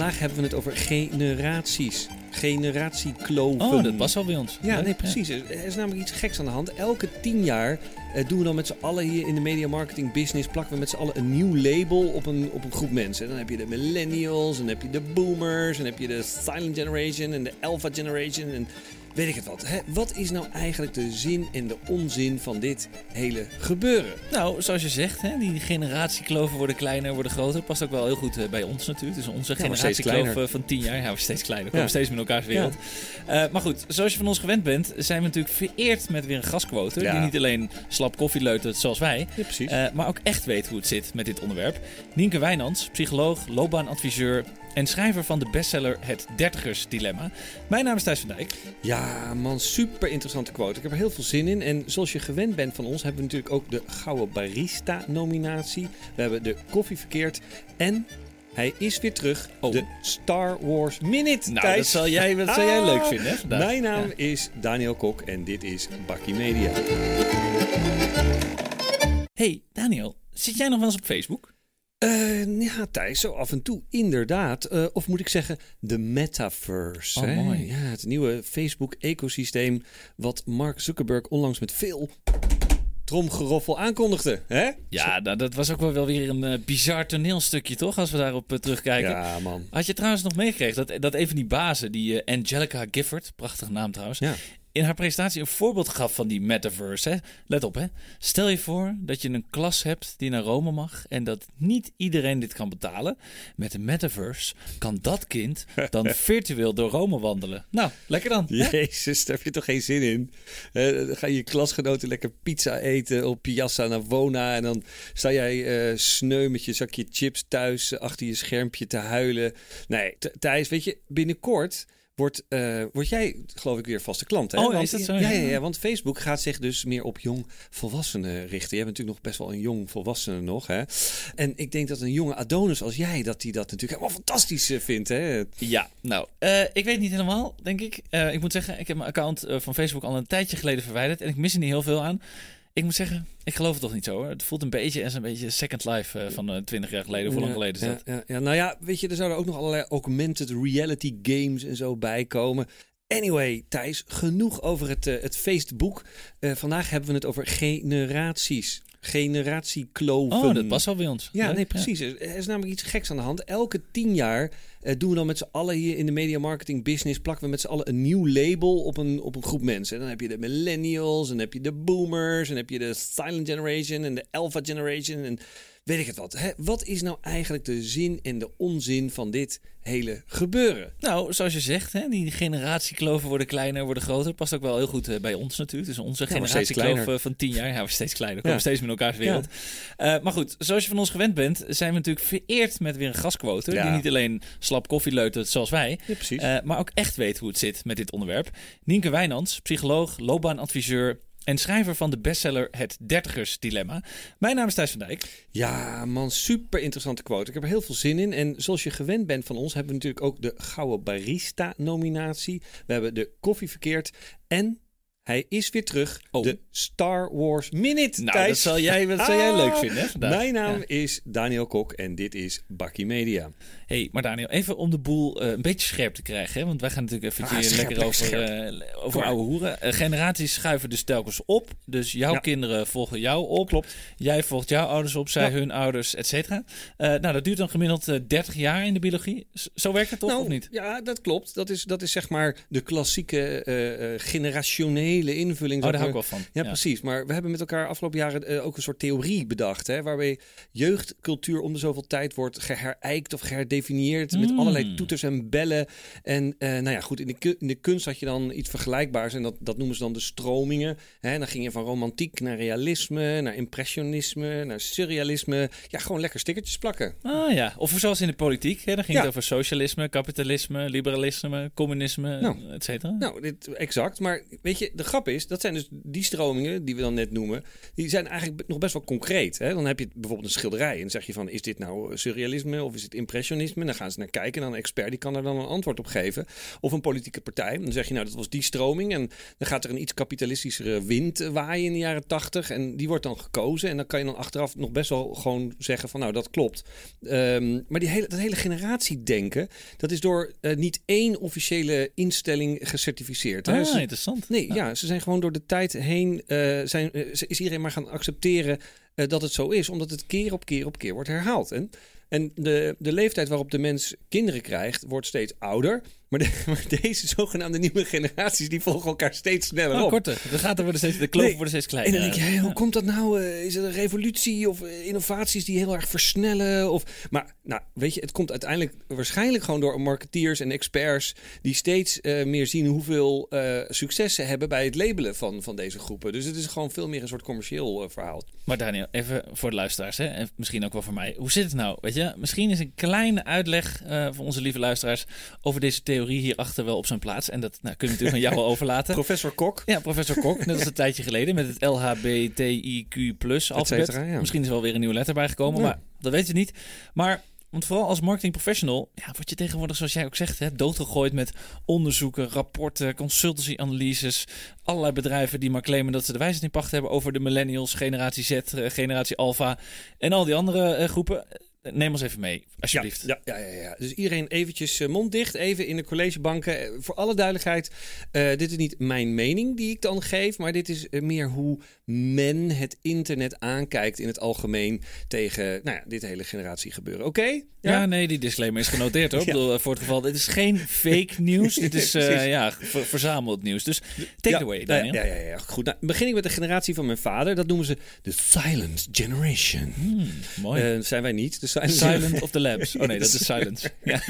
vandaag hebben we het over generaties. Generatiekloven. Oh, dat past wel bij ons. Ja, Leuk, nee, precies. Er is namelijk iets geks aan de hand. Elke tien jaar eh, doen we dan met z'n allen hier in de media marketing business... plakken we met z'n allen een nieuw label op een, op een groep mensen. Dan heb je de millennials, en dan heb je de boomers... en dan heb je de silent generation en de alpha generation... En weet ik het wat. Hè? Wat is nou eigenlijk de zin en de onzin van dit hele gebeuren? Nou, zoals je zegt, hè, die generatiekloven worden kleiner, worden groter. Past ook wel heel goed eh, bij ons natuurlijk. Dus onze Ja, generatiekloof kleiner. van 10 jaar, ja, we steeds kleiner. We Ja. komen steeds met elkaars wereld. Eh, maar goed, zoals je van ons gewend bent, zijn we natuurlijk vereerd met weer een gastquote. Ja. Die niet alleen slap koffie leutert zoals wij, Ja, precies. eh, maar ook echt weet hoe het zit met dit onderwerp. Nienke Wijnands, psycholoog, loopbaanadviseur en schrijver van de bestseller Het Dertigers Dilemma. Mijn naam is Thijs van Dijk. Ja, man, super interessante quote. Ik heb er heel veel zin in. En zoals je gewend bent van ons, hebben we natuurlijk ook de Gouden Barista-nominatie. We hebben de koffie verkeerd. En hij is weer terug. Oh. De Star Wars Minute. Nou, Thijs. dat zal jij, dat zal jij leuk vinden, hè? vandaag. Mijn naam Ja. is Daniel Kok en dit is Bakkie Media. Hey, Daniel, zit jij nog wel eens op Facebook? Eh, ja, Thijs, zo af en toe inderdaad. Eh, of moet ik zeggen, de metaverse. Oh, hè? mooi. Ja, het nieuwe Facebook-ecosysteem wat Mark Zuckerberg onlangs met veel tromgeroffel aankondigde. Hè? Ja, nou, dat was ook wel weer een eh, bizar toneelstukje, toch? Als we daarop terugkijken. Ja, man. Had je trouwens nog meegekregen dat, dat een van die bazen, die Angelica Gifford, prachtige naam trouwens, Ja. In haar presentatie een voorbeeld gaf van die metaverse. Hè? Let op, hè. Stel je voor dat je een klas hebt die naar Rome mag en dat niet iedereen dit kan betalen. Met de metaverse kan dat kind dan virtueel door Rome wandelen. Nou, lekker dan. hè? Jezus, daar heb je toch geen zin in? Eh, dan gaan je klasgenoten lekker pizza eten op Piazza Navona. En dan sta jij eh, sneu met je zakje chips thuis eh, achter je schermpje te huilen. Nee, Th- Thijs, weet je, binnenkort wordt, eh, word jij geloof ik weer vaste klant. Hè? Oh, Want- is dat zo? Ja, ja, Ja. want Facebook gaat zich dus meer op jong volwassenen richten. Jij bent natuurlijk nog best wel een jong volwassene nog. Hè? En ik denk dat een jonge Adonis als jij, dat die dat natuurlijk helemaal fantastisch eh, vindt. Hè? Ja, nou, eh, ik weet niet helemaal, denk ik. Ik moet zeggen, ik heb mijn account van Facebook al een tijdje geleden verwijderd. En ik mis er niet heel veel aan. Ik moet zeggen, ik geloof het toch niet zo hoor. Het voelt een beetje als een beetje Second Life eh, van eh, 20 jaar geleden. Of hoe lang geleden is dat? Ja, ja, ja. Nou ja, weet je, er zouden ook nog allerlei augmented reality games en zo bij komen. Anyway, Thijs, genoeg over het, eh, het feestboek. Vandaag hebben we het over generaties. Generatiekloven. Oh, dat past wel bij ons. Ja, Leuk, nee, precies. Er is namelijk iets geks aan de hand. Elke tien jaar eh, doen we dan met z'n allen hier in de media marketing business... plakken we met z'n allen een nieuw label op een, op een groep mensen. En dan heb je de millennials, en dan heb je de boomers... en dan heb je de silent generation en de alpha generation... en weet ik het wat. Hè? Wat is nou eigenlijk de zin en de onzin van dit hele gebeuren? Nou, zoals je zegt, hè, die generatiekloven worden kleiner, worden groter. Past ook wel heel goed eh, bij ons natuurlijk. Dus onze Ja, generatiekloof van 10 jaar, ja, we steeds kleiner. We komen Ja. steeds met elkaars wereld. Eh, maar goed, zoals je van ons gewend bent, zijn we natuurlijk vereerd met weer een gastquote. Die niet alleen slap koffie leutert zoals wij, eh, maar ook echt weet hoe het zit met dit onderwerp. Nienke Wijnands, psycholoog, loopbaanadviseur en schrijver van de bestseller Het Dertigers Dilemma. Mijn naam is Thijs van Dijk. Ja, man, super interessante quote. Ik heb er heel veel zin in. En zoals je gewend bent van ons, hebben we natuurlijk ook de Gouden Barista-nominatie. We hebben de koffie verkeerd. En hij is weer terug. Oh. De Star Wars Minute. Nou, Thijs. dat zal jij, dat zal jij leuk vinden hè, vandaag. Mijn naam Ja. is Daniel Kok en dit is Bakkie Media. hey, maar Daniel, even om de boel eh, een beetje scherp te krijgen. Hè? Want wij gaan natuurlijk even Ah, lekker over, scherp. eh, over oude hoeren. Eh, generaties schuiven dus telkens op. Dus jouw Ja. kinderen volgen jou op. Klopt. Jij volgt jouw ouders op, zij Ja. hun ouders, et cetera. Nou, dat duurt dan gemiddeld eh, 30 jaar in de biologie. Zo werkt het toch, nou, of niet? Ja, dat klopt. Dat is, dat is zeg maar de klassieke eh, generationele invulling. Oh, daar hou ik wel van. Ja, precies. Maar we hebben met elkaar afgelopen jaren eh, ook een soort theorie bedacht. Hè, waarbij jeugdcultuur om de zoveel tijd wordt geherijkt of geherdefinieerd. Met Mm. allerlei toeters en bellen. En eh, nou ja, goed, in de, in de kunst had je dan iets vergelijkbaars. En dat, dat noemen ze dan de stromingen. Hè, dan ging je van romantiek naar realisme, naar impressionisme, naar surrealisme. Ja, gewoon lekker stickertjes plakken. Ah ja, of zoals in de politiek. Hè? Dan ging Ja. het over socialisme, kapitalisme, liberalisme, communisme, Nou. et cetera. Nou, dit, exact. Maar weet je, de grap is, dat zijn dus die stromingen die we dan net noemen, die zijn eigenlijk nog best wel concreet. Hè? Dan heb je bijvoorbeeld een schilderij en dan zeg je van, is dit nou surrealisme of is het impressionisme? Dan gaan ze naar kijken en dan een expert die kan er dan een antwoord op geven. Of een politieke partij. Dan zeg je nou, dat was die stroming en dan gaat er een iets kapitalistischere wind waaien in de jaren tachtig en die wordt dan gekozen en dan kan je dan achteraf nog best wel gewoon zeggen van, nou, dat klopt. Ehm, maar die hele, dat hele generatiedenken, dat is door uh, niet één officiële instelling gecertificeerd. Hè? Ah, Ze- interessant. Nee, ja. Ze zijn gewoon door de tijd heen. eh, zijn, eh, is iedereen maar gaan accepteren eh, dat het zo is, omdat het keer op keer op keer wordt herhaald. En, en de, de leeftijd waarop de mens kinderen krijgt, wordt steeds ouder. Maar, de- maar deze zogenaamde nieuwe generaties, die volgen elkaar steeds sneller Oh, op. korter. De gaten worden steeds, de kloven Nee. worden steeds En kleiner. dan denk je, hoe komt dat nou? Eh, is het een revolutie of eh, innovaties die heel erg versnellen? Of, maar nou, weet je, het komt uiteindelijk waarschijnlijk gewoon door marketeers en experts die steeds eh, meer zien hoeveel eh, succes ze hebben bij het labelen van, van deze groepen. Dus het is gewoon veel meer een soort commercieel verhaal. Maar Daniel, even voor de luisteraars, hè? en misschien ook wel voor mij. Hoe zit het nou? Weet je, misschien is een kleine uitleg voor onze lieve luisteraars over deze theorie hierachter wel op zijn plaats. En dat nou, kunnen we natuurlijk aan jou wel overlaten. Professor Kok. Ja, professor Kok, net als een tijdje geleden met het LHBTIQ alfabet. cetera, ja. Misschien is er wel weer een nieuwe letter bijgekomen, Ja. maar dat weet je niet. Maar, want vooral als marketing professional, ja, word je tegenwoordig, zoals jij ook zegt, hè, doodgegooid met onderzoeken, rapporten, consultancy-analyses. Allerlei bedrijven die maar claimen dat ze de wijsheid in pacht hebben over de millennials, generatie Z, eh, generatie Alpha en al die andere eh, groepen. Neem ons even mee, alsjeblieft. ja, ja, ja, ja. Dus iedereen eventjes eh, mond dicht, even in de collegebanken. Eh, Voor alle duidelijkheid, eh, dit is niet mijn mening die ik dan geef, maar dit is meer hoe men het internet aankijkt in het algemeen tegen nou ja, dit hele generatie gebeuren. Oké? Ja, nee, die disclaimer is genoteerd hoor. Ik Ja. bedoel, voor het geval, dit is geen fake nieuws. dit is ja, ver- verzameld nieuws. Dus take it away, ja, Daniel. Ja, ja, ja, goed. Nou, begin ik met de generatie van mijn vader. Dat noemen ze de Silent Generation. Hmm, mooi. Eh, zijn wij niet. De Silent, Silent of the Labs. Oh nee, dat is Silence. Ja.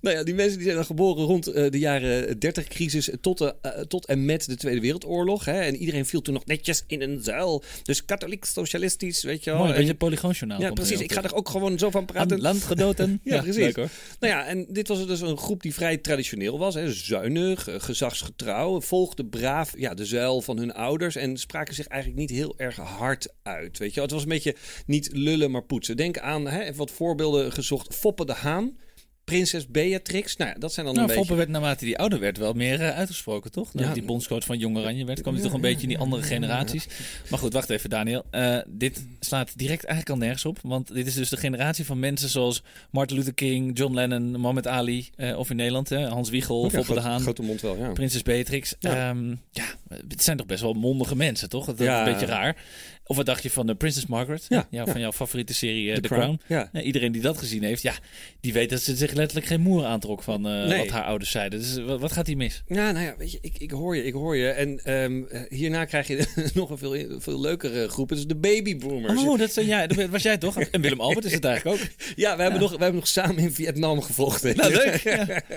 nou ja, die mensen die zijn dan geboren rond eh, de jaren 30 crisis tot, de, eh, tot en met de Tweede Wereldoorlog. Hè? En iedereen viel toen nog netjes in een zuil. Dus katholiek, socialistisch, weet je wel. Mooi, een En- beetje polygoonjournaal. ja, precies. Ik ga er ook gewoon zo van praten. Aan landgenoten. Ja, precies. leuk, hoor. Nou ja, en dit was dus een groep die vrij traditioneel was. Hè? Zuinig, eh, gezagsgetrouw. Volgde braaf ja, de zuil van hun ouders. En spraken zich eigenlijk niet heel erg hard uit. Weet je? wel. Het was een beetje niet lullen, maar poetsen. Denk aan, hè, even wat voorbeelden gezocht. Foppe de Haan. Prinses Beatrix. Nou dat zijn dan Nou, een Foppe beetje... werd naarmate die ouder werd wel meer eh, uitgesproken, toch? Ja. die bondscoach van Jong Oranje werd, kwam hij Ja, toch een ja, beetje in die andere generaties. Maar goed, wacht even Daniel. Eh, dit slaat direct eigenlijk al nergens op. Want dit is dus de generatie van mensen zoals Martin Luther King, John Lennon, Mohammed Ali. eh, of in Nederland, hè, Hans Wiegel, Ja, Foppe de Haan. Grote mond wel, ja. Prinses Beatrix. Ja. Ja. het zijn toch best wel mondige mensen, toch? Dat is Ja. een beetje raar. Of wat dacht je van de Prinses Margaret? Ja, Ja, ja. van jouw favoriete serie eh, The The, Crown. Crown. Ja. Iedereen die dat gezien heeft, ja, die weet dat ze zich letterlijk geen moer aantrok van eh, Nee. wat haar ouders zeiden. Dus eh, wat, wat gaat hier mis? Ja, nou ja, weet je, ik, ik hoor je, ik hoor je. En ehm, eh, hierna krijg je nog een veel, veel leukere groep. Het is de babyboomers. Oh, dat, zijn, ja, dat was jij toch? En Willem Albert is het eigenlijk ook. Ja, we hebben, nog, we hebben nog samen in Vietnam gevochten. Nou, leuk.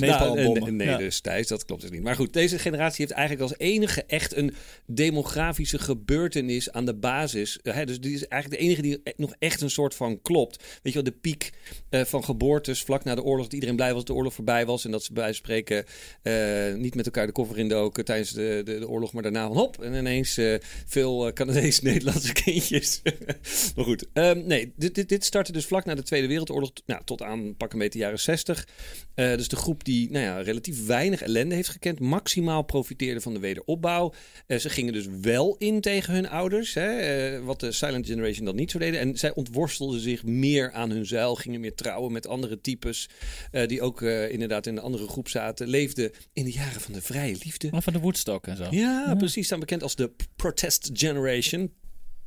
Nou, nee, Ja. dus Thijs, dat klopt dus niet. Maar goed, deze generatie heeft eigenlijk als enige echt een demografische gebeurtenis aan de basis. Eh, Hè, dus die is eigenlijk de enige die e- nog echt een soort van klopt. Weet je wel, de piek eh, van geboortes vlak na de oorlog. Dat iedereen blij was dat de oorlog voorbij was. En dat ze bij spreken eh, niet met elkaar de koffer indoken tijdens de, de, de oorlog. Maar daarna van hop. En ineens veel eh, Canadees-Nederlandse kindjes. maar goed, ehm, nee, dit, dit, dit startte dus vlak na de Tweede Wereldoorlog. Nou, tot aan pak een beetje de jaren 60. Eh, dus de groep die nou ja, relatief weinig ellende heeft gekend, maximaal profiteerde van de wederopbouw. Ze gingen dus wel in tegen hun ouders, hè, eh, wat de Silent Generation dan niet zo deden. En zij ontworstelden zich meer aan hun zuil, gingen meer trouwen met andere types, eh, die ook eh, inderdaad in een andere groep zaten, leefden in de jaren van de vrije liefde. Maar van de Woodstock en zo. Ja, precies. Staan bekend als de Protest Generation.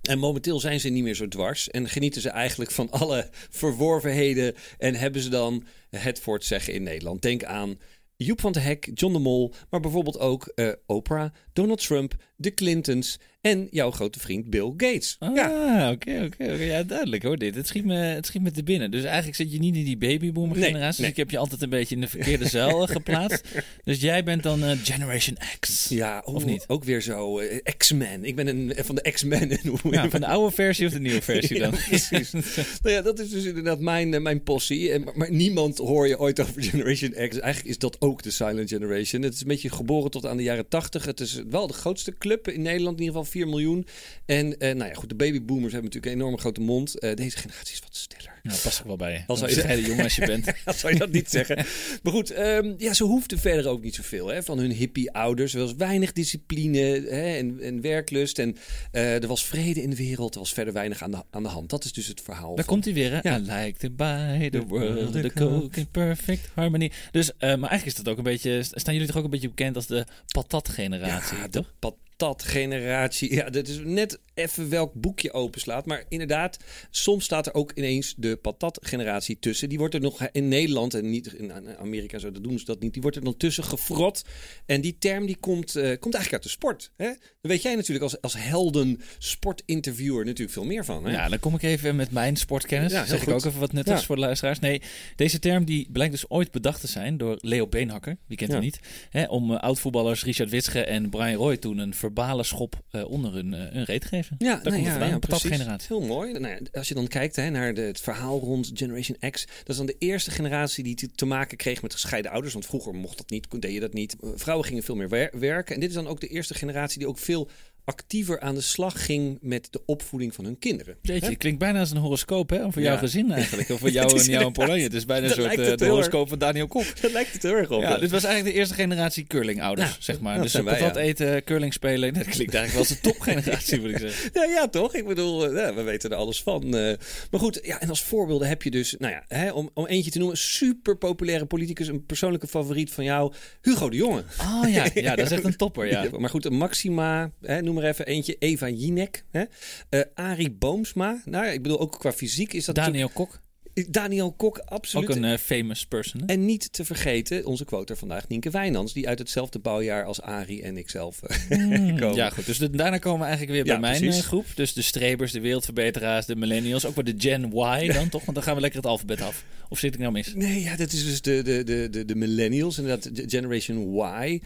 En momenteel zijn ze niet meer zo dwars en genieten ze eigenlijk van alle verworvenheden en hebben ze dan het voor het zeggen in Nederland. Denk aan Joep van de Hek, John de Mol, maar bijvoorbeeld ook Oprah, Donald Trump, de Clintons en jouw grote vriend Bill Gates. Ah, ja. oké, oké. Ja, duidelijk hoor dit. Het schiet, me, het schiet me te binnen. Dus eigenlijk zit je niet in die babyboomer generatie. nee. Dus ik heb je altijd een beetje in de verkeerde zuil geplaatst. Dus jij bent dan eh, Generation X. Ja, Of niet? Ook weer zo. eh, X-Men. Ik ben een, van de X-Men. Ja, van de oude versie of de nieuwe versie dan? Ja, precies. nou ja, dat is dus inderdaad mijn, eh, mijn possie. En, maar, maar niemand hoor je ooit over Generation X. Eigenlijk is dat ook de Silent Generation. Het is een beetje geboren tot aan de jaren 80. Het is wel de grootste club in Nederland, in ieder geval 4 miljoen. En eh, nou ja, goed, de babyboomers hebben natuurlijk een enorme grote mond. Eh, deze generatie is wat stiller. Nou, past ook wel bij je. Als een je- bescheiden jongen als je bent. Dat zou je dat niet zeggen. Maar goed, ehm, ja, ze hoefden verder ook niet zoveel hè, van hun hippie-ouders. Er was weinig discipline hè, en, en werklust. En eh, er was vrede in de wereld. Er was verder weinig aan de, aan de hand. Dat is dus het verhaal. Daar van- komt hij weer, hè? Ja. I like to buy the world, the coke in perfect harmony. Dus, eh, maar eigenlijk is dat ook een beetje... Staan jullie toch ook een beetje bekend als de patat-generatie, Ja, de toch? patatgeneratie. Ja, dat is net even welk boek je openslaat. Maar inderdaad, soms staat er ook ineens de patatgeneratie tussen. Die wordt er nog in Nederland en niet in Amerika, zo dat doen ze dat niet. Die wordt er dan tussen gefrot. En die term die komt, eh, komt eigenlijk uit de sport. Hè? Dan weet jij natuurlijk als, als helden sportinterviewer natuurlijk veel meer van. Hè? Ja, dan kom ik even met mijn sportkennis. Ja, zeg ik ook even wat nuttigs Ja. voor de luisteraars. Nee, deze term die blijkt dus ooit bedacht te zijn door Leo Beenhakker. Wie kent Ja. hem niet? Hè, om eh, oud-voetballers Richard Witsche en Brian Roy toen een verbale schop eh, onder hun, hun reet te geven. Ja, Daar nou komt ja, patatgeneratie. Heel mooi. Nou als je dan kijkt hè, naar het verhaal rond Generation X, dat is dan de eerste generatie die te, maken kreeg met gescheiden ouders. Want vroeger mocht dat niet, deed je dat niet. Eh, Vrouwen gingen veel meer wer- werken. En dit is dan ook de eerste generatie die ook veel actiever aan de slag ging met de opvoeding van hun kinderen. Jeetje, het klinkt bijna als een horoscoop, hè? Voor jouw gezin eigenlijk. Of voor jou en jou en inderdaad- Pologne. Het is bijna een soort eh, de horoscoop van Daniel Kok. Dat lijkt het heel erg op. Ja, dit was eigenlijk de eerste generatie curlingouders, Ja, zeg maar. dus wij, patat ja. eten, curling spelen. Dat klinkt eigenlijk wel als de topgeneratie, moet ik zeggen. Ja, ja, toch? Ik bedoel, eh, ja, we weten er alles van. eh. maar goed, ja, en als voorbeelden heb je dus, nou ja, hè, om, om eentje te noemen, super populaire politicus, een persoonlijke favoriet van jou, Hugo de Jonge. Oh ja, ja, dat is echt een topper, ja. Maar goed, een Maxima, hè, noem maar even eentje, Eva Jinek, hè, eh, Arie Boomsma. Nou ik bedoel, ook qua fysiek is dat Daniel Kok, Daniel Kok, absoluut. ook een eh, famous person. Hè? En niet te vergeten, onze quote vandaag, Nienke Wijnands, die uit hetzelfde bouwjaar als Arie en ikzelf eh, komen. Ja, goed. Dus de- daarna komen we eigenlijk weer Ja, bij mijn precies. eh, groep. Dus de strebers, de wereldverbeteraars, de millennials. Ook wel de Gen Y dan, toch? Want dan gaan we lekker het alfabet af. Of zit ik nou mis? Nee, ja, dat is dus de, de, de, de, de millennials, inderdaad, de Generation Y.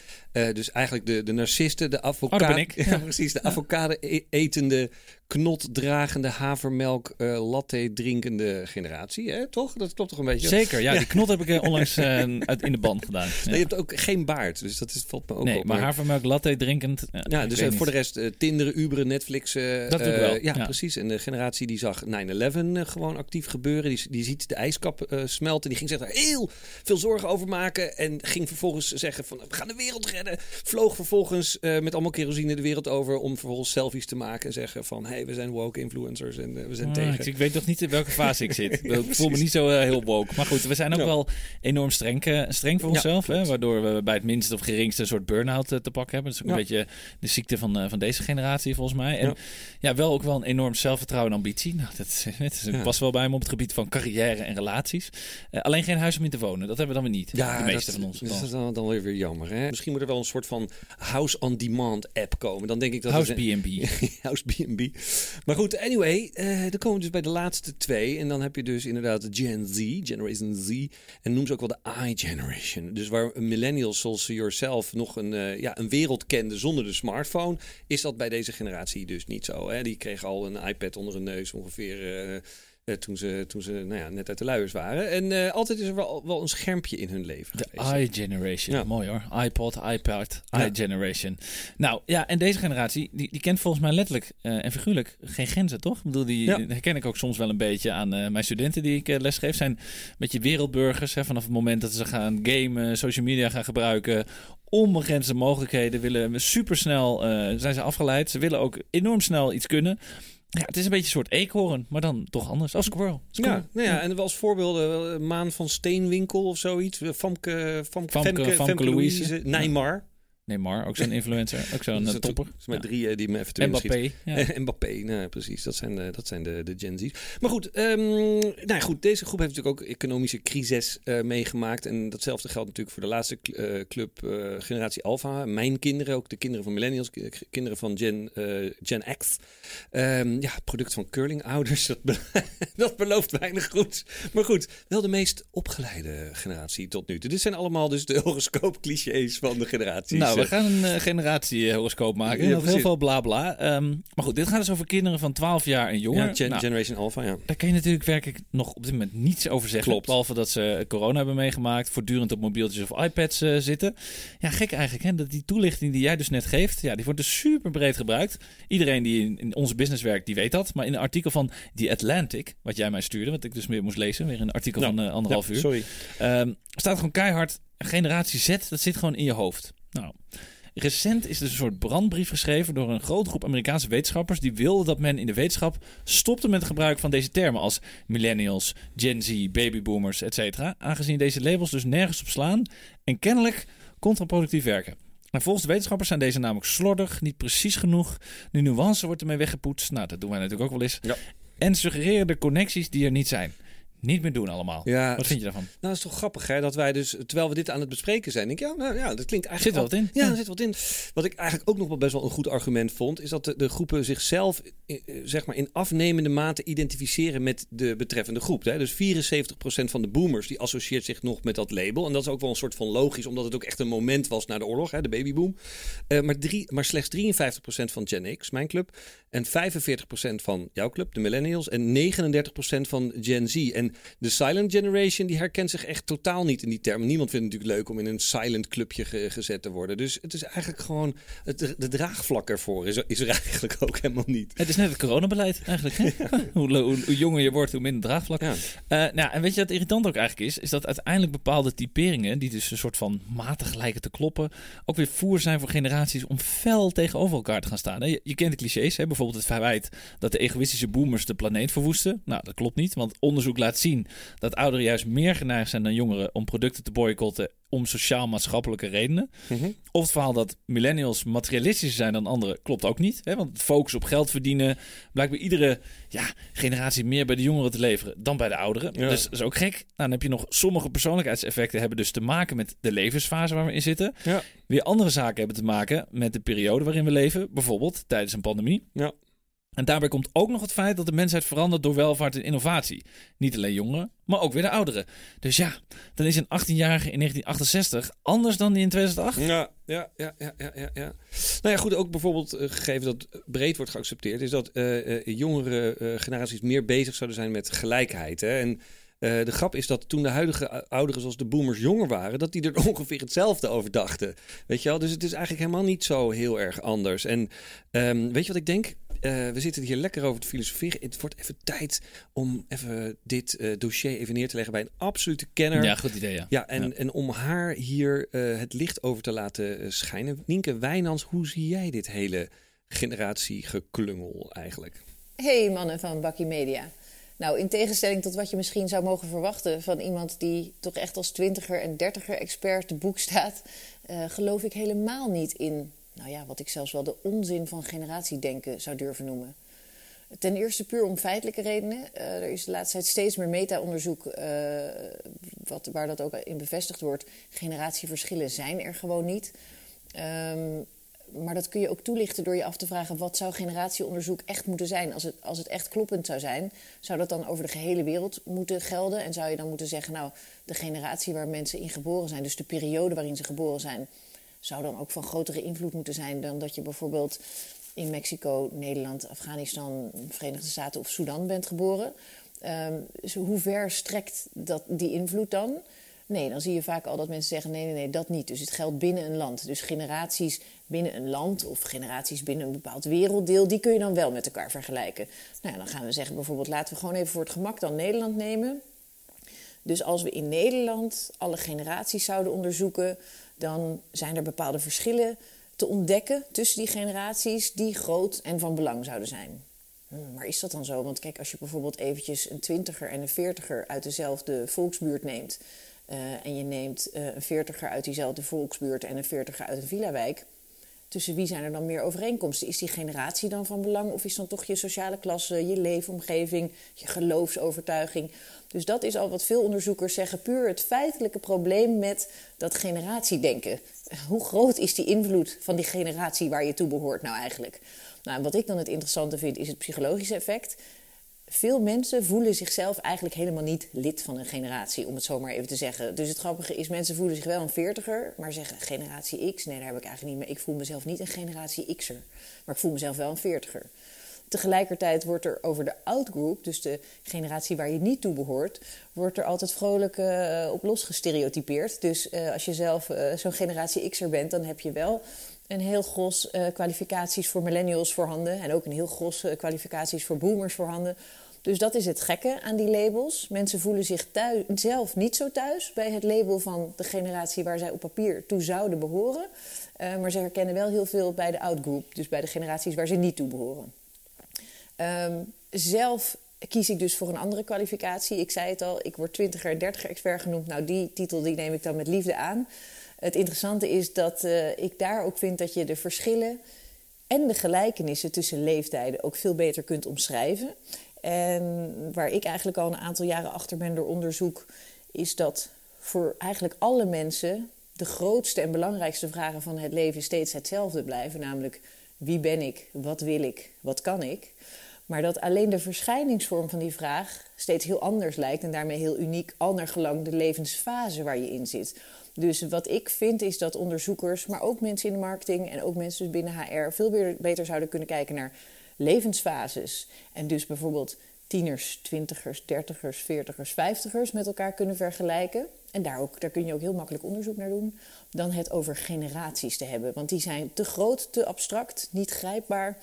Dus eigenlijk de, de narcisten, de avocado... Oh, ben ik. Ja, precies. De avocado-etende, knotdragende, havermelk, eh, latte drinkende generatie. Hè? Toch? Dat klopt toch een beetje? Zeker, ja. Die knot heb ik eh, onlangs eh, uit, in de band gedaan. Ja. Nee, je hebt ook geen baard, dus dat is, valt me ook Nee, op. maar havermelk latte drinkend. Ja, dus voor de rest eh, Tinder, Uber, Netflix. Dat doe ik wel, Ja, precies. En de generatie die zag 9-11 eh, gewoon actief gebeuren. Die, die ziet de ijskap smelten. Die ging zich daar heel veel zorgen over maken. En ging vervolgens zeggen van we gaan de wereld redden. Vloog vervolgens met allemaal kerosine de wereld over. Om vervolgens selfies te maken. En zeggen van hey, we zijn woke influencers en eh, we zijn Ah, tegen. ik, ik weet nog niet in welke fase ik zit. ik voel me niet zo eh, heel woke. Maar goed, we zijn ook Ja. wel enorm streng, eh, streng voor Ja, onszelf. hè, waardoor we bij het minste of geringste een soort burn-out te pakken hebben. Dat is ook een beetje de ziekte van, van deze generatie volgens mij. En Ja. ja. wel ook wel een enorm zelfvertrouwen en ambitie. Nou, dat, Ja. past wel bij me op het gebied van carrière en relaties. Alleen geen huis om in te wonen. Dat hebben we dan weer niet. de meeste dat, van ons. dat is dan, dan weer, weer jammer. Hè? Misschien moet er wel een soort van house on demand app komen. Dan denk ik dat House B&B. House B&B. Maar goed, anyway, eh dan komen we dus bij de laatste twee. En dan heb je dus inderdaad de Gen Z, Generation Z. En noem ze ook wel de I-generation. Dus waar millennials zoals yourself nog een, eh, ja, een wereld kenden zonder de smartphone... is dat bij deze generatie dus niet zo. Hè? Die kregen al een iPad onder hun neus ongeveer... eh, toen ze, toen ze nou ja, net uit de luiers waren. En eh, altijd is er wel, wel een schermpje in hun leven De i-generation. Ja. Mooi hoor. iPod, iPad, Ja. i-generation. Nou ja, en deze generatie, die, die kent volgens mij letterlijk eh, en figuurlijk geen grenzen, toch? Ik bedoel, die herken ik ook soms wel een beetje aan mijn studenten die ik lesgeef. Zijn een beetje wereldburgers. Hè, vanaf het moment dat ze gaan gamen, social media gaan gebruiken. Onbegrensde mogelijkheden willen supersnel eh zijn ze afgeleid. Ze willen ook enorm snel iets kunnen. Ja, het is een beetje een soort eekhoorn, maar dan toch anders. Als squirrel. Squirrel. Ja, nou ja, en als voorbeelden eh, Maan van Steenwinkel of zoiets. Eh, Famke, Famke, Famke- Famke Louise. Louise, Neymar. Neymar, ook zo'n influencer, ook zo'n uh, zijn topper. Er zijn maar Ja. drie eh, die me even Mbappé. Ja. Mbappé, nou, precies. Dat zijn, de, dat zijn de, de Gen Z's. Maar goed, ehm, nou ja, goed, deze groep heeft natuurlijk ook economische crisis eh, meegemaakt. En datzelfde geldt natuurlijk voor de laatste eh, club, eh, generatie Alpha. Mijn kinderen, ook de kinderen van millennials, ki- kinderen van Gen, eh, Gen X. Ehm, ja, product van curlingouders. Dat, be- dat belooft weinig goed. Maar goed, wel de meest opgeleide generatie tot nu toe. Dit zijn allemaal dus de horoscoop-clichés van de generaties. Nou, we Eh, gaan een eh, generatiehoroscoop maken. Ja, Nog heel precies. veel bla bla. Ehm, maar goed, dit gaat dus over kinderen van 12 jaar en jonger. ja, Gen- Nou, Generation Alpha, ja. Daar kan je natuurlijk werkelijk nog op dit moment niets over zeggen. Klopt. Behalve dat ze corona hebben meegemaakt, voortdurend op mobieltjes of iPads eh, zitten. Ja, gek eigenlijk, hè? Dat die toelichting die jij dus net geeft, ja, die wordt dus super breed gebruikt. Iedereen die in, in onze business werkt, die weet dat. Maar in een artikel van The Atlantic, wat jij mij stuurde, wat ik dus weer moest lezen, weer een artikel van eh, anderhalf Ja, uur. Sorry. Ehm, staat gewoon keihard, generatie Z, dat zit gewoon in je hoofd. Nou, recent is er een soort brandbrief geschreven door een grote groep Amerikaanse wetenschappers die wilden dat men in de wetenschap stopte met het gebruik van deze termen als millennials, Gen Z, babyboomers, etc. Aangezien deze labels dus nergens op slaan en kennelijk contraproductief werken. En volgens de wetenschappers zijn deze namelijk slordig, niet precies genoeg. De nuance wordt ermee weggepoetst. Nou, dat doen wij natuurlijk ook wel eens. Ja. En suggereren de connecties die er niet zijn. Niet meer doen allemaal. Ja, Wat vind je daarvan? Nou, dat is toch grappig, hè? Dat wij dus, terwijl we dit aan het bespreken zijn, denk ik, ja, nou, ja dat klinkt Zit eigenlijk... er wat in? Ja, er zit wat in. Wat ik eigenlijk ook nog wel best wel een goed argument vond, is dat de, de groepen zichzelf, eh, eh, zeg maar, in afnemende mate identificeren met de betreffende groep. Hè? Dus 74% van de boomers, die associeert zich nog met dat label. En dat is ook wel een soort van logisch, omdat het ook echt een moment was na de oorlog, hè, de babyboom. Eh, maar, drie, maar slechts 53% van Gen X, mijn club, en 45% van jouw club, de millennials, en 39% van Gen Z. En de silent generation, die herkent zich echt totaal niet in die termen. Niemand vindt het natuurlijk leuk om in een silent clubje ge- gezet te worden. Dus het is eigenlijk gewoon, het, de draagvlak ervoor is, er- is er eigenlijk ook helemaal niet. Het is net het coronabeleid eigenlijk. Hè? hoe, hoe, hoe jonger je wordt, hoe minder draagvlak. Ja. Eh, nou, en weet je wat irritant ook eigenlijk is? Is dat uiteindelijk bepaalde typeringen, die dus een soort van matig lijken te kloppen, ook weer voer zijn voor generaties om fel tegenover elkaar te gaan staan. je kent de clichés, hè? bijvoorbeeld het verwijt dat de egoïstische boomers de planeet verwoesten. Nou, dat klopt niet, want onderzoek laat zien dat ouderen juist meer geneigd zijn dan jongeren om producten te boycotten om sociaal-maatschappelijke redenen. Mhm. Of het verhaal dat millennials materialistischer zijn dan anderen klopt ook niet. Hè? Want het focus op geld verdienen blijkt bij iedere ja, generatie meer bij de jongeren te leveren dan bij de ouderen. Ja. Dus dat is ook gek. Nou, dan heb je nog sommige persoonlijkheidseffecten hebben dus te maken met de levensfase waar we in zitten. Ja. Weer andere zaken hebben te maken met de periode waarin we leven. Bijvoorbeeld tijdens een pandemie. Ja. En daarbij komt ook nog het feit dat de mensheid verandert door welvaart en innovatie. Niet alleen jongeren, maar ook weer de ouderen. Dus ja, dan is een 18-jarige in 1968 anders dan die in 2008. Ja, ja, ja, ja, ja, ja. Nou ja, goed, ook bijvoorbeeld eh, gegeven dat breed wordt geaccepteerd, is dat eh, eh, jongere generaties meer bezig zouden zijn met gelijkheid. Hè? En de grap is dat toen de huidige ou- ouderen zoals de boomers jonger waren, dat die er ongeveer hetzelfde over dachten. Weet je wel? Dus het is eigenlijk helemaal niet zo heel erg anders. En ehm, weet je wat ik denk? Eh, we zitten hier lekker over te filosoferen. Het wordt even tijd om even dit eh, dossier even neer te leggen bij een absolute kenner. Ja, goed idee, ja. Ja, en, Ja. en om haar hier eh, het licht over te laten schijnen. Nienke Wijnands, hoe zie jij dit hele generatiegeklungel eigenlijk? Hey mannen van Bakkie Media. Nou, in tegenstelling tot wat je misschien zou mogen verwachten van iemand die toch echt als twintiger en dertiger expert te boek staat, eh, geloof ik helemaal niet in, nou ja, wat ik zelfs wel de onzin van generatiedenken zou durven noemen. Ten eerste puur om feitelijke redenen. Eh, er is de laatste tijd steeds meer meta-onderzoek eh, waar dat ook in bevestigd wordt. Generatieverschillen zijn er gewoon niet. Ehm, maar dat kun je ook toelichten door je af te vragen: wat zou generatieonderzoek echt moeten zijn? Als het, als het echt kloppend zou zijn, zou dat dan over de gehele wereld moeten gelden? En zou je dan moeten zeggen: nou, de generatie waar mensen in geboren zijn, dus de periode waarin ze geboren zijn, zou dan ook van grotere invloed moeten zijn dan dat je bijvoorbeeld in Mexico, Nederland, Afghanistan, Verenigde Staten of Sudan bent geboren? Ehm, dus hoe ver strekt dat, die invloed dan? Nee, dan zie je vaak al dat mensen zeggen: nee, nee, nee, dat niet. Dus het geldt binnen een land. Dus generaties binnen een land of generaties binnen een bepaald werelddeel, die kun je dan wel met elkaar vergelijken. Nou, ja, dan gaan we zeggen bijvoorbeeld: laten we gewoon even voor het gemak dan Nederland nemen. Dus als we in Nederland alle generaties zouden onderzoeken, dan zijn er bepaalde verschillen te ontdekken tussen die generaties die groot en van belang zouden zijn. Hm, Maar is dat dan zo? Want kijk, als je bijvoorbeeld eventjes een twintiger en een veertiger uit dezelfde volksbuurt neemt, eh, en je neemt eh, een veertiger uit diezelfde volksbuurt en een veertiger uit een villa-wijk, tussen wie zijn er dan meer overeenkomsten? Is die generatie dan van belang of is dan toch je sociale klasse, je leefomgeving, je geloofsovertuiging? Dus dat is al wat veel onderzoekers zeggen, puur het feitelijke probleem met dat generatiedenken. Hoe groot is die invloed van die generatie waar je toe behoort nou eigenlijk? Nou, wat ik dan het interessante vind, is het psychologische effect. Veel mensen voelen zichzelf eigenlijk helemaal niet lid van een generatie, om het zo maar even te zeggen. Dus het grappige is, mensen voelen zich wel een veertiger, maar zeggen generatie X. Nee, daar heb ik eigenlijk niet mee. Ik voel mezelf niet een generatie X'er, maar ik voel mezelf wel een veertiger. Tegelijkertijd wordt er over de outgroup, dus de generatie waar je niet toe behoort, wordt er altijd vrolijk uh, op losgestereotypeerd. Dus uh, als je zelf uh, zo'n generatie X'er bent, dan heb je wel een heel gros kwalificaties voor millennials voorhanden en ook een heel gros kwalificaties voor boomers voorhanden. Dus dat is het gekke aan die labels. Mensen voelen zich thuis, zelf niet zo thuis bij het label van de generatie waar zij op papier toe zouden behoren. maar ze herkennen wel heel veel bij de outgroup, dus bij de generaties waar ze niet toe behoren. Um, zelf kies ik dus voor een andere kwalificatie. Ik zei het al, ik word 20er en 30er expert genoemd. Nou, die titel die neem ik dan met liefde aan. Het interessante is dat uh, ik daar ook vind dat je de verschillen en de gelijkenissen tussen leeftijden ook veel beter kunt omschrijven. En waar ik eigenlijk al een aantal jaren achter ben door onderzoek, is dat voor eigenlijk alle mensen de grootste en belangrijkste vragen van het leven steeds hetzelfde blijven. Namelijk, wie ben ik? Wat wil ik? Wat kan ik? Maar dat alleen de verschijningsvorm van die vraag steeds heel anders lijkt en daarmee heel uniek, al naar gelang de levensfase waar je in zit. Dus wat ik vind is dat onderzoekers, maar ook mensen in de marketing en ook mensen dus binnen HR veel beter zouden kunnen kijken naar levensfases. En dus bijvoorbeeld tieners, twintigers, dertigers, veertigers, vijftigers met elkaar kunnen vergelijken. En daar, ook, daar kun je ook heel makkelijk onderzoek naar doen. Dan het over generaties te hebben. Want die zijn te groot, te abstract, niet grijpbaar.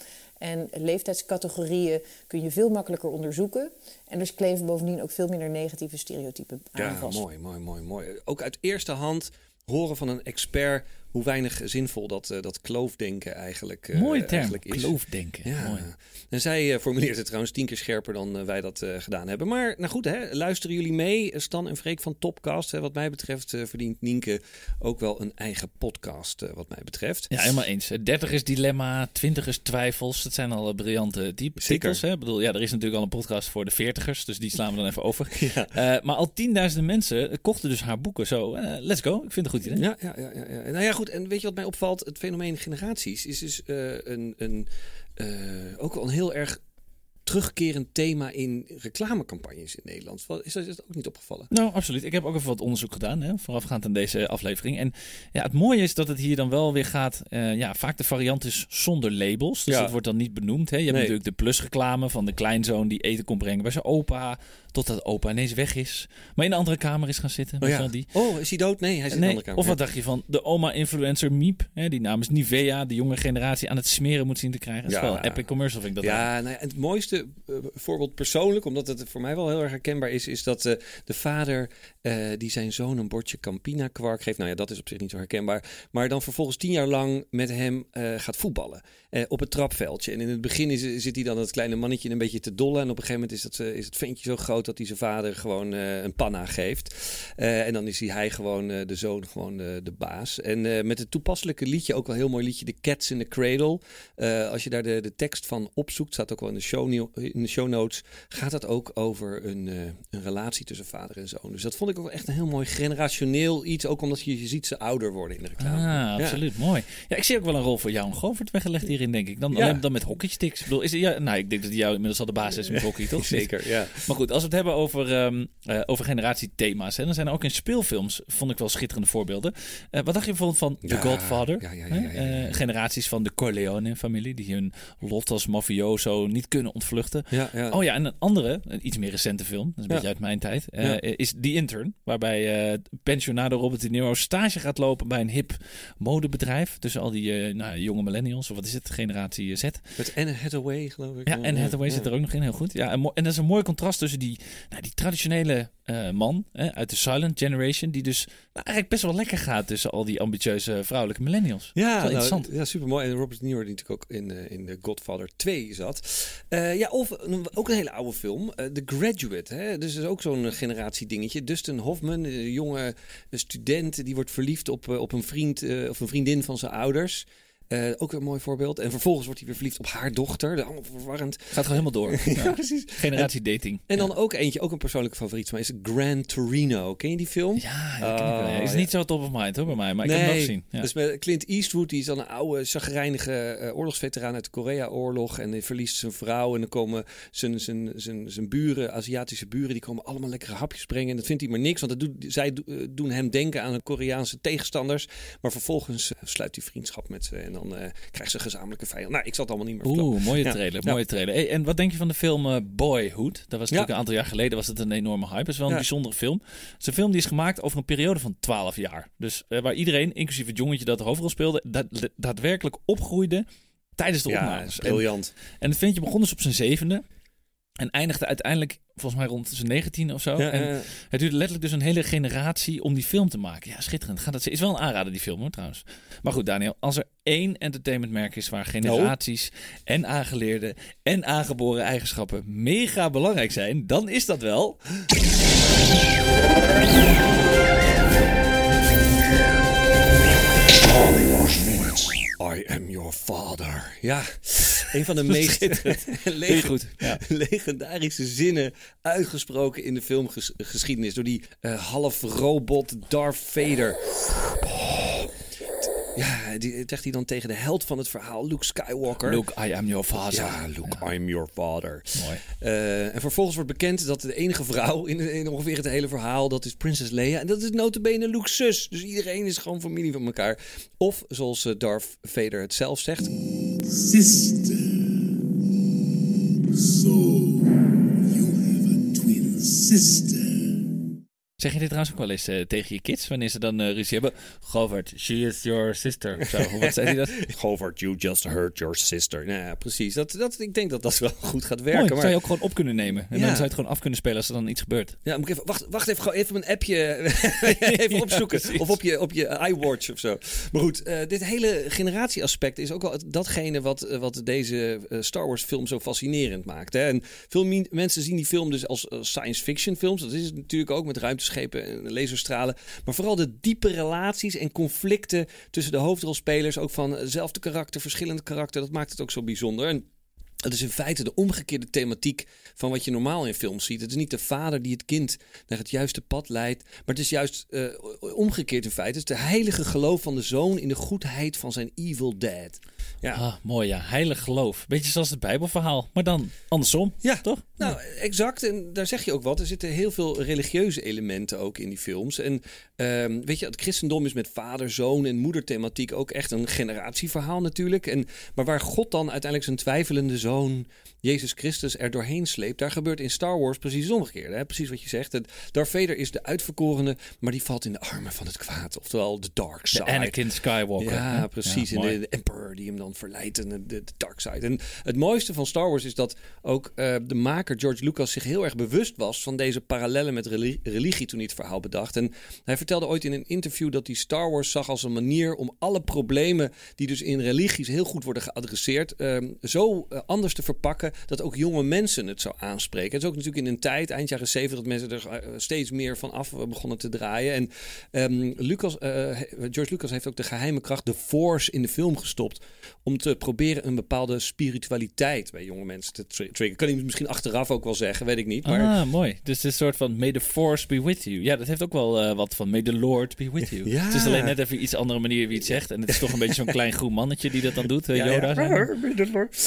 En leeftijdscategorieën kun je veel makkelijker onderzoeken. En dus kleven bovendien ook veel minder negatieve stereotypen aan ja, vast. mooi, mooi, mooi, mooi. Ook uit eerste hand horen van een expert hoe weinig zinvol dat, uh, dat kloofdenken eigenlijk, uh, Mooie term, eigenlijk is. kloofdenken. Ja. Mooi. En zij uh, formuleert het trouwens tien keer scherper dan wij dat gedaan hebben. Maar nou goed, hè, luisteren jullie mee? Stan en Freek van Topcast. Hè, wat mij betreft verdient Nienke ook wel een eigen podcast, wat mij betreft. Ja, helemaal eens. 30 is dilemma, 20 is twijfels. Dat zijn al briljante type titels. Hè? Ik bedoel, ja, er is natuurlijk al een podcast voor de 40ers, dus die slaan we dan even over. Ja. maar al tienduizenden mensen kochten dus haar boeken. Zo, let's go. Ik vind het een goed idee. Ja, ja, ja, ja. Nou ja, goed. En weet je wat mij opvalt? Het fenomeen generaties is dus uh, een, een uh, ook wel een heel erg terugkerend thema in reclamecampagnes in Nederland. Is dat ook niet opgevallen? Nou, absoluut. Ik heb ook even wat onderzoek gedaan, hè, voorafgaand aan deze aflevering. En ja, het mooie is dat het hier dan wel weer gaat. Uh, ja, vaak de variant is zonder labels. Dus Ja. dat wordt dan niet benoemd. Hè. Je hebt Nee. natuurlijk de plusreclame van de kleinzoon die eten komt brengen bij zijn opa. Totdat opa ineens weg is. Maar in een andere kamer is gaan zitten. Oh, ja. die. oh, is hij dood? Nee, hij zit in een andere kamer. of wat dacht je van de oma-influencer Miep, hè, die namens Nivea de jonge generatie aan het smeren moet zien te krijgen? Dat is Ja. wel een epic commercial, vind ik dat. Ja, nou ja, het mooiste eh, voorbeeld persoonlijk, omdat het voor mij wel heel erg herkenbaar is, is dat eh, de vader eh, die zijn zoon een bordje Campina kwark geeft. Nou ja, dat is op zich niet zo herkenbaar. Maar dan vervolgens tien jaar lang met hem gaat voetballen op het trapveldje. En in het begin is, zit hij dan dat kleine mannetje een beetje te dollen. En op een gegeven moment is, dat, is het ventje zo groot dat hij zijn vader gewoon eh, een panna geeft. Eh, en dan is hij, hij gewoon eh, de zoon, gewoon de, de baas. En met het toepasselijke liedje, ook wel een heel mooi liedje, The Cats in the Cradle. Als je daar de, de tekst van opzoekt, staat ook wel in de show, in de show notes, gaat dat ook over een, een relatie tussen vader en zoon. Dus dat vond ik ook echt een heel mooi generationeel iets, ook omdat je, je ziet ze ouder worden in de reclame. Ah, Ja. absoluut. Mooi. Ja, ik zie ook wel een rol voor jou en Govert weggelegd hierin, denk ik. Dan, Ja. alleen dan met hockeysticks. Ik bedoel, is het, ja, nou, ik denk dat jou inmiddels al de basis is met hockey, toch? Zeker, ja. Maar goed, als we het hebben over, ehm eh, over generatiethema's, hè, dan zijn er ook in speelfilms, vond ik wel schitterende voorbeelden. Eh, wat dacht je bijvoorbeeld van The Ja, Godfather? ja, ja. Eh, generaties van de Corleone-familie, die hun lot als mafioso niet kunnen ontvluchten. Oh ja, en een andere, een iets meer recente film, dat is een beetje uit mijn tijd, is The Intern. Waarbij pensionado Robert De Niro stage gaat lopen bij een hip modebedrijf. Tussen al die nou, jonge millennials, of wat is het, generatie Z. Met Anne Hathaway, geloof ik. Ja, en Hathaway zit er ook nog in, heel goed. Ja, en, en dat is een mooi contrast tussen die nou, die traditionele eh, man hè, uit de Silent Generation, die dus nou, eigenlijk best wel lekker gaat tussen al die ambitieuze vrouwelijke millennials. Ja, nou, interessant. ja, super mooi. En Robert De Niro die natuurlijk ook in, eh, in The Godfather 2 zat. Eh, ja, of ook een hele oude film, The Graduate. Hè? Dus is ook zo'n generatie dingetje. Dustin Hoffman, een jonge student, die wordt verliefd op, op een vriend of een vriendin van zijn ouders. Eh, ook een mooi voorbeeld. En vervolgens wordt hij weer verliefd op haar dochter. Dat is Allemaal verwarrend. Gaat gewoon helemaal door. Ja, precies. Generatie dating. En dan ook eentje, ook een persoonlijke favoriet van mij, is Gran Torino. Ken je die film? Ja, ken ik wel. Oh, Is niet zo top of mind hoor bij mij, maar ik heb hem nog gezien. Ja. Dus met Clint Eastwood, die is dan een oude, chagrijnige eh, oorlogsveteraan uit de Korea-oorlog. En die verliest zijn vrouw. En dan komen zijn, zijn, zijn, zijn buren, Aziatische buren, die komen allemaal lekkere hapjes brengen. En dat vindt hij maar niks, want dat doet, zij eh, doen hem denken aan de Koreaanse tegenstanders. Maar vervolgens sluit hij vriendschap met ze. En dan eh krijgt ze een gezamenlijke vijand. Nou, ik zal het allemaal niet meer verklappen. Oeh, mooie trailer, Ja. mooie trailer. Hey, en wat denk je van de film eh, Boyhood? Dat was natuurlijk een aantal jaar geleden was het een enorme hype. Het is wel een bijzondere film. Het is een film die is gemaakt over een periode van 12 jaar. Dus eh, waar iedereen, inclusief het jongetje dat de hoofdrol speelde, da- daadwerkelijk opgroeide tijdens de Ja, opnames. En, briljant. en het filmpje begon dus op zijn zevende. En eindigde uiteindelijk volgens mij rond zijn 19 of zo. Ja, en het duurde letterlijk dus een hele generatie om die film te maken. Ja, schitterend. Gaat dat, is wel een aanrader, die film hoor trouwens. Maar goed, Daniel, als er één entertainmentmerk is waar generaties en aangeleerde en aangeboren eigenschappen mega belangrijk zijn, dan is dat wel. I am your father. Ja, een van de meest. Ja. legendarische zinnen uitgesproken in de filmgeschiedenis door die eh, half robot Darth Vader. Ja, die zegt hij dan tegen de held van het verhaal, Luke Skywalker. Luke, I am your father. Ja, Luke, I'm your father. Mooi. Eh, en vervolgens wordt bekend dat de enige vrouw in, in ongeveer het hele verhaal, dat is Prinses Leia. En dat is notabene Luke's zus. Dus iedereen is gewoon familie van elkaar. Of, zoals eh, Darth Vader het zelf zegt, Sister. So, you have a twin sister. Zeg je dit trouwens ook wel eens eh, tegen je kids wanneer ze dan eh, ruzie hebben? Govert, she is your sister. of Zo, wat zei hij dat? Govert, you just hurt your sister. Nou ja, precies. Dat, dat, ik denk dat dat wel goed gaat Mooi, werken. zou maar, je ook gewoon op kunnen nemen. En Ja. dan zou je het gewoon af kunnen spelen als er dan iets gebeurt. ja, moet ik even, wacht, wacht even, gewoon even mijn appje even opzoeken. of op je, op je iWatch of zo. Maar goed, eh, dit hele generatieaspect is ook wel datgene wat, wat deze Star Wars film zo fascinerend maakt. Hè? En veel mensen zien die film dus als, science fiction films. Dat is het natuurlijk ook met ruimteschepen en laserstralen. Maar vooral de diepe relaties en conflicten tussen de hoofdrolspelers. Ook van hetzelfde karakter, verschillend karakter. Dat maakt het ook zo bijzonder. Het is in feite de omgekeerde thematiek van wat je normaal in films ziet. Het is niet de vader die het kind naar het juiste pad leidt. Maar het is juist eh, omgekeerd in feite. Het is de heilige geloof van de zoon in de goedheid van zijn evil dad. Ja, Ah, mooi ja. Heilig geloof. Beetje zoals het Bijbelverhaal. Maar dan andersom. Ja. Toch? Nou, exact. En daar zeg je ook wat. Er zitten heel veel religieuze elementen ook in die films. En ehm, weet je, het christendom is met vader, zoon en moederthematiek ook echt een generatieverhaal natuurlijk. En, maar waar God dan uiteindelijk zijn twijfelende zoon, Jezus Christus, er doorheen sleept, daar gebeurt in Star Wars precies het omgekeerde. Hè? Precies wat je zegt. Het, Darth Vader is de uitverkorene, maar die valt in de armen van het kwaad. Oftewel de dark De side. Anakin Skywalker. Ja, hè? precies. Ja, en de, de Emperor die hem dan verleidt en de, de dark side. En het mooiste van Star Wars is dat ook eh, de maker George Lucas zich heel erg bewust was van deze parallellen met reli- religie toen hij het verhaal bedacht. En hij vertelde ooit in een interview dat hij Star Wars zag als een manier om alle problemen die dus in religies heel goed worden geadresseerd, ehm, zo eh, anders te verpakken dat ook jonge mensen het zou aanspreken. Het is ook natuurlijk in een tijd, eind jaren 70, dat mensen er eh, steeds meer van af begonnen te draaien. En ehm, Lucas, eh, George Lucas heeft ook de geheime kracht, de force, in de film gestopt. Om te proberen een bepaalde spiritualiteit bij jonge mensen te tri- triggeren. Kan hij misschien achteraf ook wel zeggen, weet ik niet. Maar Ah, mooi. Dus het een soort van May the Force be with you. Ja, dat heeft ook wel eh, wat van May the Lord be with you. Ja. Het is alleen net even iets andere manier wie het zegt. En het is toch een beetje zo'n klein groen mannetje die dat dan doet. eh, Ja, Yoda.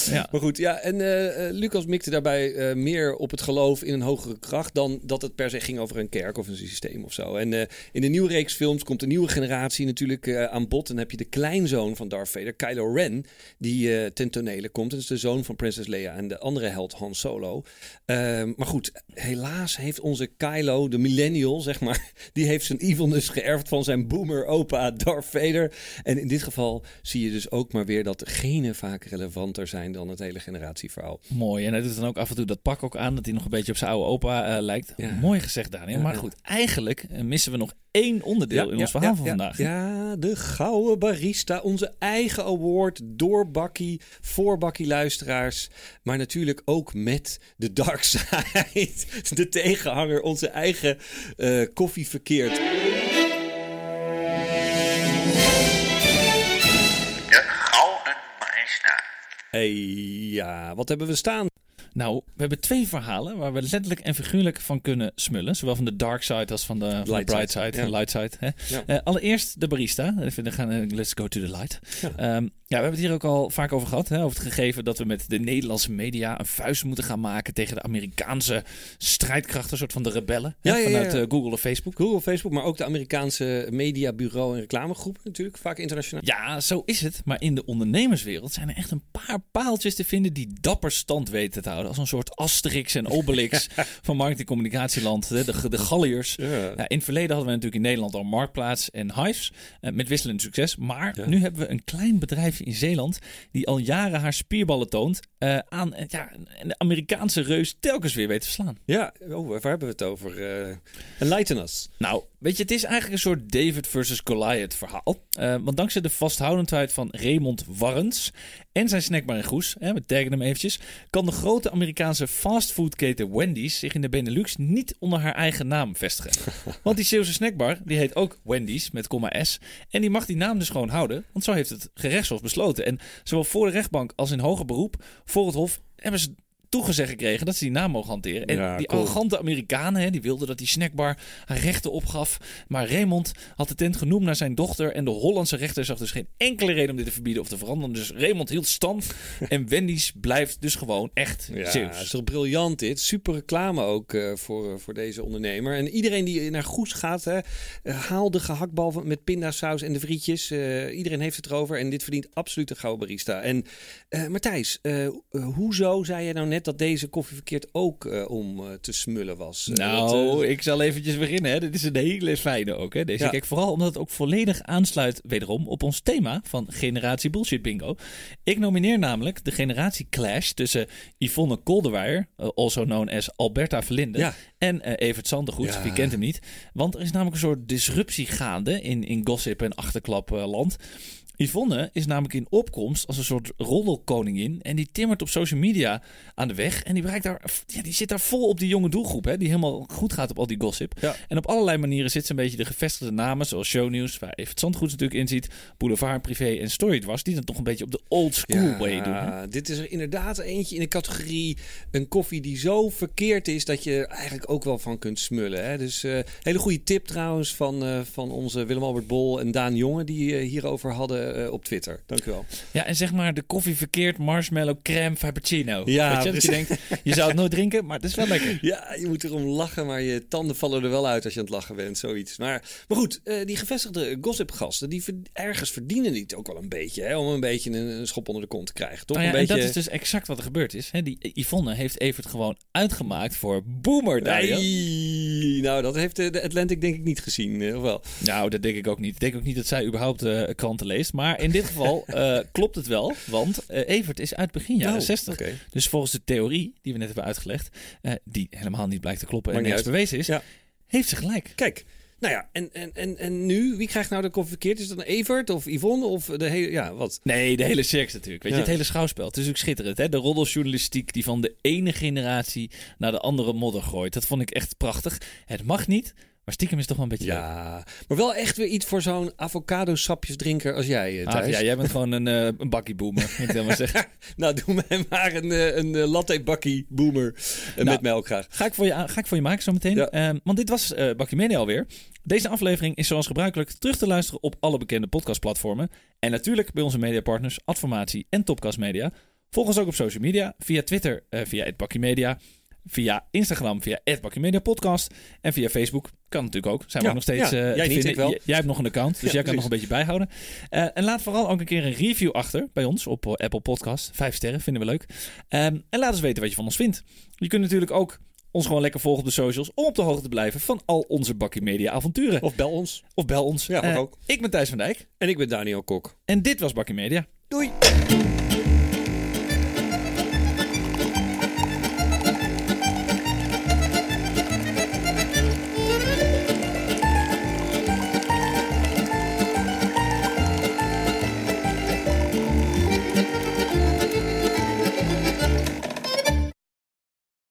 ja. Maar goed, ja, en eh, eh, Lucas mikte daarbij meer op het geloof in een hogere kracht dan dat het per se ging over een kerk of een systeem of zo. En in de nieuwe reeks films komt de nieuwe generatie natuurlijk aan bod. En dan heb je de kleinzoon van Darth Vader, Kylo Ren, die ten tonele komt. Dat is de zoon van Prinses Leia en de andere held Han Solo. Ehm, maar goed, helaas heeft onze Kylo, de millennial, zeg maar, die heeft zijn evilness geërfd van zijn boomer opa Darth Vader. En in dit geval zie je dus ook maar weer dat genen vaak relevanter zijn dan het hele generatieverhaal. Mooi. En hij doet dan ook af en toe dat pak ook aan, dat hij nog een beetje op zijn oude opa eh, lijkt. Ja. Mooi gezegd, Daniel. Ja, maar goed, eigenlijk eh, missen we nog één onderdeel in ons verhaal van vandaag. Ja, de Gouden Barista. Onze eigen award door Bakkie, voor Bakkie luisteraars. Maar natuurlijk ook met de dark side. De tegenhanger, onze eigen eh, koffie verkeerd. Hey, ja, wat hebben we staan? Nou, we hebben twee verhalen waar we letterlijk en figuurlijk van kunnen smullen. Zowel van de dark side als van de, van de Light bright side, ja. light side. Hè? Ja. Eh, allereerst de barista. Even, gaan, let's go to the light. Ja. Ehm, ja, we hebben het hier ook al vaak over gehad. Hè? Over het gegeven dat we met de Nederlandse media een vuist moeten gaan maken tegen de Amerikaanse strijdkrachten, een soort van de rebellen. hè, vanuit eh, Google of Facebook. Google, Facebook, maar ook de Amerikaanse mediabureau en reclamegroep natuurlijk. Vaak internationaal. Ja, zo is het. Maar in de ondernemerswereld zijn er echt een paar paaltjes te vinden die dapper stand weten te houden. Als een soort Asterix en Obelix van markt- en communicatieland. hè, De, de Galliërs. Ja. In het verleden hadden we natuurlijk in Nederland al Marktplaats en Hives. eh, met wisselend succes. Maar Ja. nu hebben we een klein bedrijfje in Zeeland. die al jaren haar spierballen toont. eh, aan eh, ja, een Amerikaanse reus telkens weer weet te verslaan. Ja, oh, waar hebben we het over? Eh enlighten us. Nou, weet je, het is eigenlijk een soort David versus Goliath verhaal. Eh, want dankzij de vasthoudendheid van Raymond Warrens en zijn snackbar in Goes, hè, we taggen hem eventjes, kan de grote Amerikaanse fastfoodketen Wendy's zich in de Benelux niet onder haar eigen naam vestigen. want die Zeeuwse snackbar, die heet ook Wendy's met komma S. En die mag die naam dus gewoon houden, want zo heeft het gerechtshof besloten. En zowel voor de rechtbank als in hoger beroep, voor het hof, hebben ze toegezegd gekregen dat ze die naam mogen hanteren. En Ja, die cool. arrogante Amerikanen, hè, die wilden dat die snackbar haar rechten opgaf. Maar Raymond had de tent genoemd naar zijn dochter. En de Hollandse rechter zag dus geen enkele reden om dit te verbieden of te veranderen. Dus Raymond hield stand. en Wendy's blijft dus gewoon echt Ja, is toch briljant dit. Super reclame ook eh, voor, voor deze ondernemer. En iedereen die naar Goes gaat, hè, eh, haal de gehaktbal met pindasaus en de frietjes. Eh, iedereen heeft het erover en dit verdient absoluut een gouden barista. En eh Matthijs, eh, eh, hoezo zei jij nou net dat deze koffie verkeerd ook eh, om eh, te smullen was? Eh, Nou, dat, ik zal eventjes beginnen. Hè. Dit is een hele fijne ook. Hè. Deze Ja. kijk vooral omdat het ook volledig aansluit wederom op ons thema van generatie bullshit bingo. Ik nomineer namelijk de generatie clash tussen Yvonne Kolderweijer, also known as Alberta Verlinde, Ja. en Evert Zandegoed. Ja. Wie kent hem niet? Want er is namelijk een soort disruptie gaande in, in gossip en achterklapland. Yvonne is namelijk in opkomst als een soort roddelkoningin. En die timmert op social media aan de weg. En die, bereikt daar, ja, die zit daar vol op die jonge doelgroep. Hè, die helemaal goed gaat op al die gossip. Ja. En op allerlei manieren zit ze een beetje de gevestigde namen. Zoals Shownieuws, waar Evert Zandgoed natuurlijk in ziet. Boulevard, Privé en Storydwars. Die dan toch een beetje op de old school way doen. Hè? dit is er inderdaad eentje in de categorie een koffie die zo verkeerd is dat je er eigenlijk ook wel van kunt smullen. Hè? Dus eh hele goede tip trouwens van, eh, van onze Willem-Albert Bol en Daan Jonge die eh, hierover hadden eh, op Twitter. Dank u wel. Ja, en zeg maar de koffie verkeerd marshmallow crème frappuccino. Ja, Weet je, dat je precies. denkt, je zou het nooit drinken, maar het is wel lekker. Ja, je moet erom lachen, maar je tanden vallen er wel uit als je aan het lachen bent, zoiets. Maar, maar goed, eh, die gevestigde gossipgasten, die ver- ergens verdienen die het ook wel een beetje, hè, om een beetje een, een schop onder de kont te krijgen. Toch Nou ja, een beetje... En dat is dus exact wat er gebeurd is. Hè? Die Yvonne heeft Evert gewoon uitgemaakt voor Boomer. Nee, nou dat heeft de, Atlantic denk ik niet gezien, eh, of wel? Nou, dat denk ik ook niet. Ik denk ook niet dat zij überhaupt eh, kranten leest. Maar in dit geval eh, klopt het wel. Want eh, Evert is uit begin jaren Oh, 60. oké. Dus volgens de theorie die we net hebben uitgelegd... eh, die helemaal niet blijkt te kloppen en uit. bewezen is... Ja. heeft ze gelijk. Kijk, nou ja, en, en, en, en nu, wie krijgt nou de koffie verkeerd? Is dat een Evert of Yvonne of de hele, ja, wat? Nee, de hele circus natuurlijk. Weet je, het hele schouwspel. Het is natuurlijk schitterend. Hè? De roddeljournalistiek die van de ene generatie naar de andere modder gooit. Dat vond ik echt prachtig. Het mag niet, maar stiekem is toch wel een beetje leuk. Ja, maar wel echt weer iets voor zo'n avocado sapjesdrinker als jij, eh, Ah, Thijs. ja, jij bent gewoon een, eh een bakkieboomer, zeggen. Nou, doe mij maar een, eh, een eh, latte bakkie boomer eh, met melk graag. Ga ik voor je, ga ik voor je maken zometeen. Ja. Ehm, want dit was eh Bakkie Media alweer. Deze aflevering is zoals gebruikelijk terug te luisteren op alle bekende podcastplatformen. En natuurlijk bij onze mediapartners Adformatie en Topcast Media. Volg ons ook op social media. Via Twitter via het Bakkie Media. Via Instagram via het Bakkie Media Podcast. En via Facebook. Kan natuurlijk ook. Zijn we Ja, nog steeds ja. eh, Jij niet, ik wel. J- jij hebt nog een account, dus Ja, jij kan nog een beetje bijhouden. Eh, en laat vooral ook een keer een review achter bij ons op eh, Apple Podcast. Vijf sterren, vinden we leuk. Ehm, en laat eens weten wat je van ons vindt. Je kunt natuurlijk ook ons gewoon lekker volgen op de socials om op de hoogte te blijven van al onze Bakkie Media avonturen. Of bel ons. Of bel ons. Ja, Eh, ook. Ik ben Thijs van Dijk En ik ben Daniel Kok. en dit was Bakkie Media. Doei!